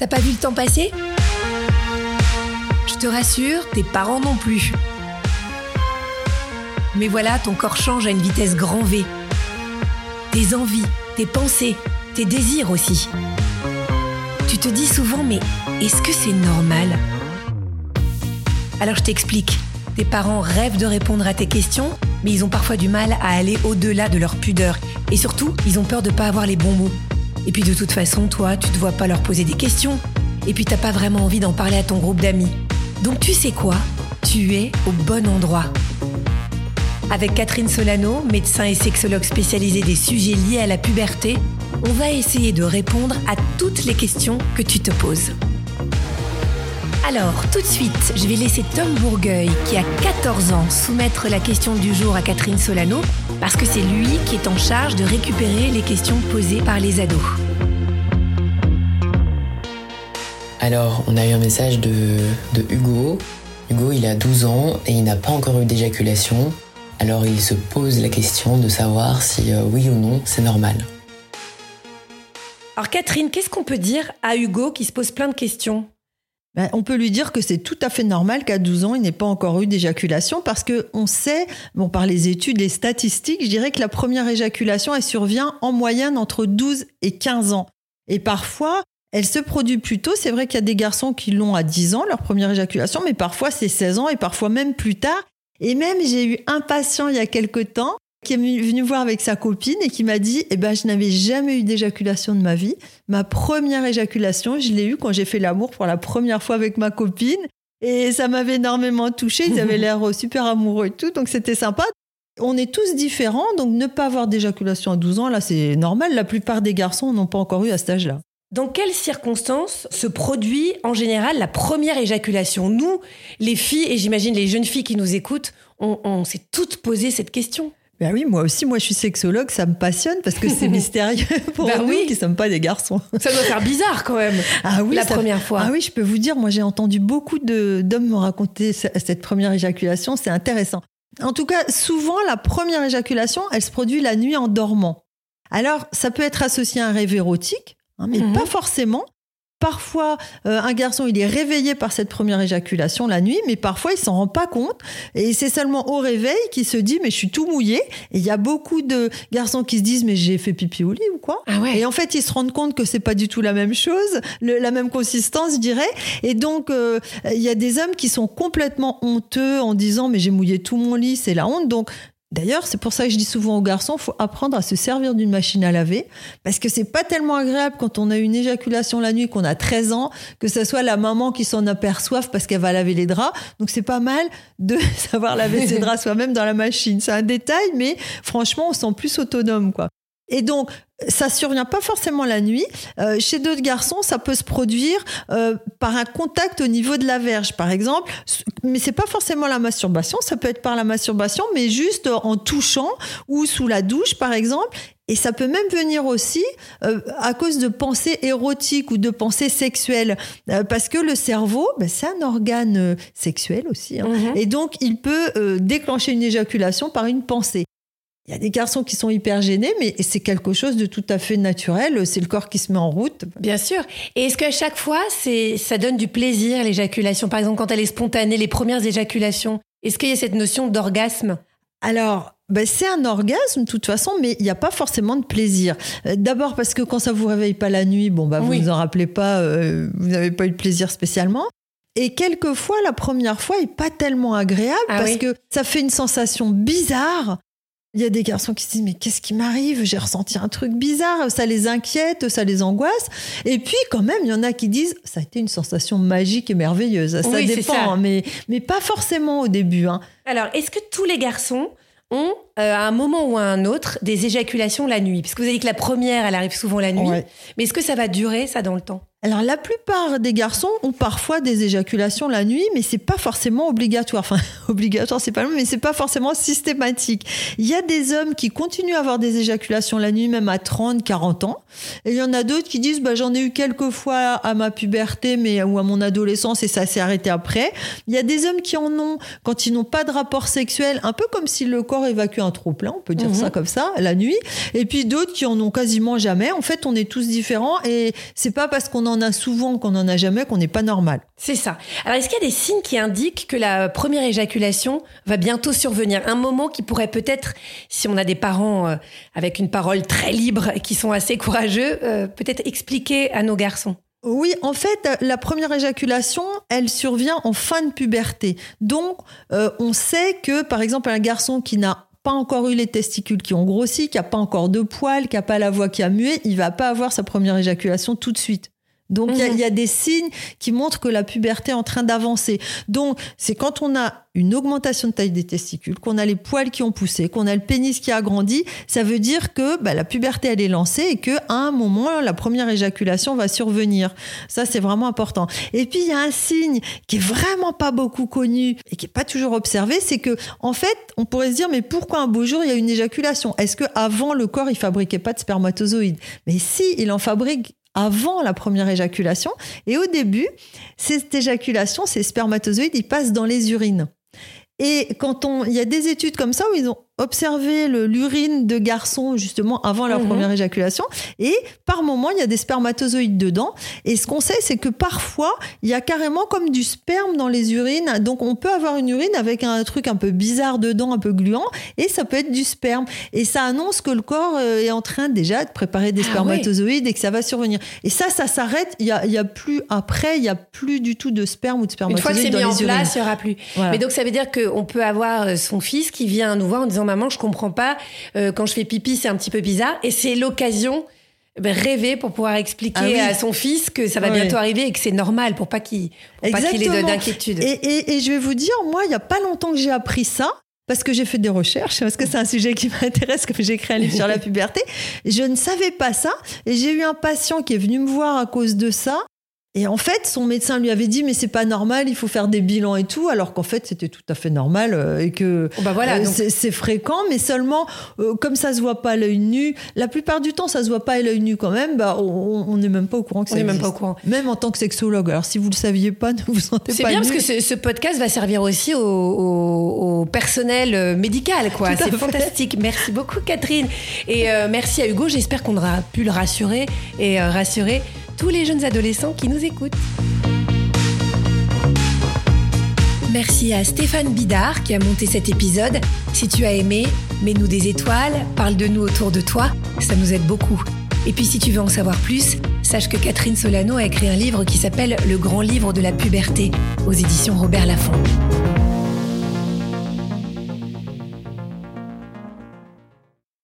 T'as pas vu le temps passer? Je te rassure, tes parents non plus. Mais voilà, ton corps change à une vitesse grand V. Tes envies, tes pensées, tes désirs aussi. Tu te dis souvent, mais est-ce que c'est normal? Alors je t'explique. Tes parents rêvent de répondre à tes questions, mais ils ont parfois du mal à aller au-delà de leur pudeur. Et surtout, ils ont peur de pas avoir les bons mots. Et puis de toute façon, toi, tu te vois pas leur poser des questions. Et puis t'as pas vraiment envie d'en parler à ton groupe d'amis. Donc tu sais quoi? Tu es au bon endroit. Avec Catherine Solano, médecin et sexologue spécialisée des sujets liés à la puberté, on va essayer de répondre à toutes les questions que tu te poses. Alors, tout de suite, je vais laisser Tom Bourgueil, qui a 14 ans, soumettre la question du jour à Catherine Solano, parce que c'est lui qui est en charge de récupérer les questions posées par les ados. Alors, on a eu un message de, de Hugo. Hugo, il a 12 ans et il n'a pas encore eu d'éjaculation. Alors, il se pose la question de savoir si euh, oui ou non c'est normal. Alors Catherine, qu'est-ce qu'on peut dire à Hugo qui se pose plein de questions? Ben, on peut lui dire que c'est tout à fait normal qu'à 12 ans, il n'ait pas encore eu d'éjaculation parce que on sait, bon, par les études, les statistiques, je dirais que la première éjaculation, elle survient en moyenne entre 12 et 15 ans. Et parfois, elle se produit plus tôt. C'est vrai qu'il y a des garçons qui l'ont à 10 ans, leur première éjaculation, mais parfois c'est 16 ans et parfois même plus tard. Et même, j'ai eu un patient il y a quelque temps qui est venu voir avec sa copine et qui m'a dit eh ben je n'avais jamais eu d'éjaculation de ma vie. Ma première éjaculation, je l'ai eue quand j'ai fait l'amour pour la première fois avec ma copine et ça m'avait énormément touchée. Ils avaient l'air super amoureux et tout, donc c'était sympa. On est tous différents, donc ne pas avoir d'éjaculation à 12 ans, là c'est normal. La plupart des garçons n'ont pas encore eu à cet âge-là. Dans quelles circonstances se produit en général la première éjaculation? Nous, les filles, et j'imagine les jeunes filles qui nous écoutent, on, on s'est toutes posé cette question. Ben oui, moi aussi, moi je suis sexologue, ça me passionne parce que c'est mystérieux pour ben nous qui ne sommes pas des garçons. Ça doit faire bizarre quand même. Ah oui, la première fois. Ah oui, je peux vous dire, moi j'ai entendu beaucoup d'hommes me raconter cette première éjaculation, c'est intéressant. En tout cas, souvent la première éjaculation, elle se produit la nuit en dormant. Alors, ça peut être associé à un rêve érotique, hein, mais mhm. pas forcément. Parfois, euh, un garçon, il est réveillé par cette première éjaculation la nuit, mais parfois, il s'en rend pas compte. Et c'est seulement au réveil qu'il se dit, mais je suis tout mouillé. Et il y a beaucoup de garçons qui se disent, mais j'ai fait pipi au lit ou quoi ah Et en fait, ils se rendent compte que c'est pas du tout la même chose, la même consistance, je dirais. Et donc, euh, il y a des hommes qui sont complètement honteux en disant, mais j'ai mouillé tout mon lit, c'est la honte. Donc, D'ailleurs, c'est pour ça que je dis souvent aux garçons, faut apprendre à se servir d'une machine à laver, parce que c'est pas tellement agréable quand on a une éjaculation la nuit, qu'on a 13 ans, que ce soit la maman qui s'en aperçoive parce qu'elle va laver les draps. Donc c'est pas mal de savoir laver ses draps soi-même dans la machine. C'est un détail, mais franchement, on se sent plus autonome, quoi. Et donc, ça survient pas forcément la nuit. Euh, chez d'autres garçons, ça peut se produire euh, par un contact au niveau de la verge, par exemple. Mais c'est pas forcément la masturbation. Ça peut être par la masturbation, mais juste en touchant ou sous la douche, par exemple. Et ça peut même venir aussi euh, à cause de pensées érotiques ou de pensées sexuelles. parce que le cerveau, ben, c'est un organe sexuel aussi. Hein. Mm-hmm. Et donc, il peut déclencher une éjaculation par une pensée. Il y a des garçons qui sont hyper gênés, mais c'est quelque chose de tout à fait naturel. C'est le corps qui se met en route. Bien sûr. Et est-ce qu'à chaque fois, c'est, ça donne du plaisir, l'éjaculation? Par exemple, quand elle est spontanée, les premières éjaculations, est-ce qu'il y a cette notion d'orgasme? Alors, ben c'est un orgasme de toute façon, mais il n'y a pas forcément de plaisir. Euh, d'abord parce que quand ça vous réveille pas la nuit, bon bah vous ne vous en rappelez pas, euh, vous n'avez pas eu de plaisir spécialement. Et quelquefois, la première fois est pas tellement agréable ah parce que ça fait une sensation bizarre. Il y a des garçons qui se disent mais qu'est-ce qui m'arrive? J'ai ressenti un truc bizarre, ça les inquiète, ça les angoisse. Et puis quand même, il y en a qui disent ça a été une sensation magique et merveilleuse. Ça dépend, mais mais pas forcément au début. Hein. Alors, est-ce que tous les garçons ont, euh, à un moment ou à un autre, des éjaculations la nuit? Parce que vous avez dit que la première, elle arrive souvent la nuit. Mais est-ce que ça va durer, ça, dans le temps? Alors la plupart des garçons ont parfois des éjaculations la nuit, mais c'est pas forcément obligatoire. Enfin obligatoire, c'est pas le mais c'est pas forcément systématique. Il y a des hommes qui continuent à avoir des éjaculations la nuit, même à 30, 40 ans, et il y en a d'autres qui disent bah j'en ai eu quelques fois à ma puberté, mais ou à mon adolescence et ça s'est arrêté après. Il y a des hommes qui en ont quand ils n'ont pas de rapport sexuel, un peu comme si le corps évacue un trop plein, on peut dire ça mhm. comme ça, la nuit. Et puis d'autres qui en ont quasiment jamais. En fait, on est tous différents et c'est pas parce qu'on en a souvent, qu'on n'en a jamais, qu'on n'est pas normal. C'est ça. Alors, est-ce qu'il y a des signes qui indiquent que la première éjaculation va bientôt survenir? Un moment qui pourrait peut-être, si on a des parents euh, avec une parole très libre, qui sont assez courageux, euh, peut-être expliquer à nos garçons? Oui, en fait, la première éjaculation, elle survient en fin de puberté. Donc, euh, on sait que, par exemple, un garçon qui n'a pas encore eu les testicules qui ont grossi, qui n'a pas encore de poils, qui n'a pas la voix qui a mué, il va pas avoir sa première éjaculation tout de suite. Donc il y, y, a des signes qui montrent que la puberté est en train d'avancer. Donc c'est quand on a une augmentation de taille des testicules, qu'on a les poils qui ont poussé, qu'on a le pénis qui a grandi, ça veut dire que bah, la puberté elle est lancée et que à un moment la première éjaculation va survenir. Ça c'est vraiment important. Et puis il y a un signe qui est vraiment pas beaucoup connu et qui est pas toujours observé, c'est que en fait on pourrait se dire mais pourquoi un beau jour il y a une éjaculation? Est-ce que avant le corps il fabriquait pas de spermatozoïdes? Mais si il en fabrique avant la première éjaculation. Et au début, cette éjaculation, ces spermatozoïdes, ils passent dans les urines. Et quand on, il y a des études comme ça où ils ont observé l'urine de garçons justement avant leur mhm. première éjaculation. Et par moment il y a des spermatozoïdes dedans. Et ce qu'on sait c'est que parfois il y a carrément comme du sperme dans les urines. Donc on peut avoir une urine avec un truc un peu bizarre dedans un peu gluant. Et ça peut être du sperme. Et ça annonce que le corps euh, est en train déjà de préparer des ah spermatozoïdes et que ça va survenir. Et ça ça s'arrête. Il y a, y a, plus après il y a plus du tout de sperme ou de spermatozoïdes une fois que c'est mis en place il n'y aura plus. Mais donc ça veut dire qu'on peut avoir euh, son fils qui vient nous voir en disant maman, je comprends pas. Euh, quand je fais pipi, c'est un petit peu bizarre. Et c'est l'occasion eh ben, rêver pour pouvoir expliquer ah à son fils que ça va bientôt arriver et que c'est normal pour pas qu'il qu ait d'inquiétude. Et, et, je vais vous dire, moi, il y a pas longtemps que j'ai appris ça parce que j'ai fait des recherches, parce que c'est un sujet qui m'intéresse, que j'ai écrit un livre sur la puberté. Je ne savais pas ça et j'ai eu un patient qui est venu me voir à cause de ça et en fait, son médecin lui avait dit mais c'est pas normal, il faut faire des bilans et tout, alors qu'en fait c'était tout à fait normal euh, et que oh, bah voilà, euh, c'est fréquent, mais seulement euh, comme ça se voit pas à l'œil nu, la plupart du temps ça se voit pas à l'œil nu quand même, bah on n'est même pas au courant que on ça même pas au courant. Même en tant que sexologue. Alors si vous le saviez pas, ne vous sentez pas. C'est bien parce que ce, podcast va servir aussi au, personnel médical, quoi. C'est fantastique. Merci beaucoup Catherine et merci à Hugo. J'espère qu'on aura pu le rassurer et rassurer tous les jeunes adolescents qui nous écoutent. Merci à Stéphane Bidard qui a monté cet épisode. Si tu as aimé, mets-nous des étoiles, parle de nous autour de toi, ça nous aide beaucoup. Et puis si tu veux en savoir plus, sache que Catherine Solano a écrit un livre qui s'appelle Le grand livre de la puberté aux éditions Robert Laffont.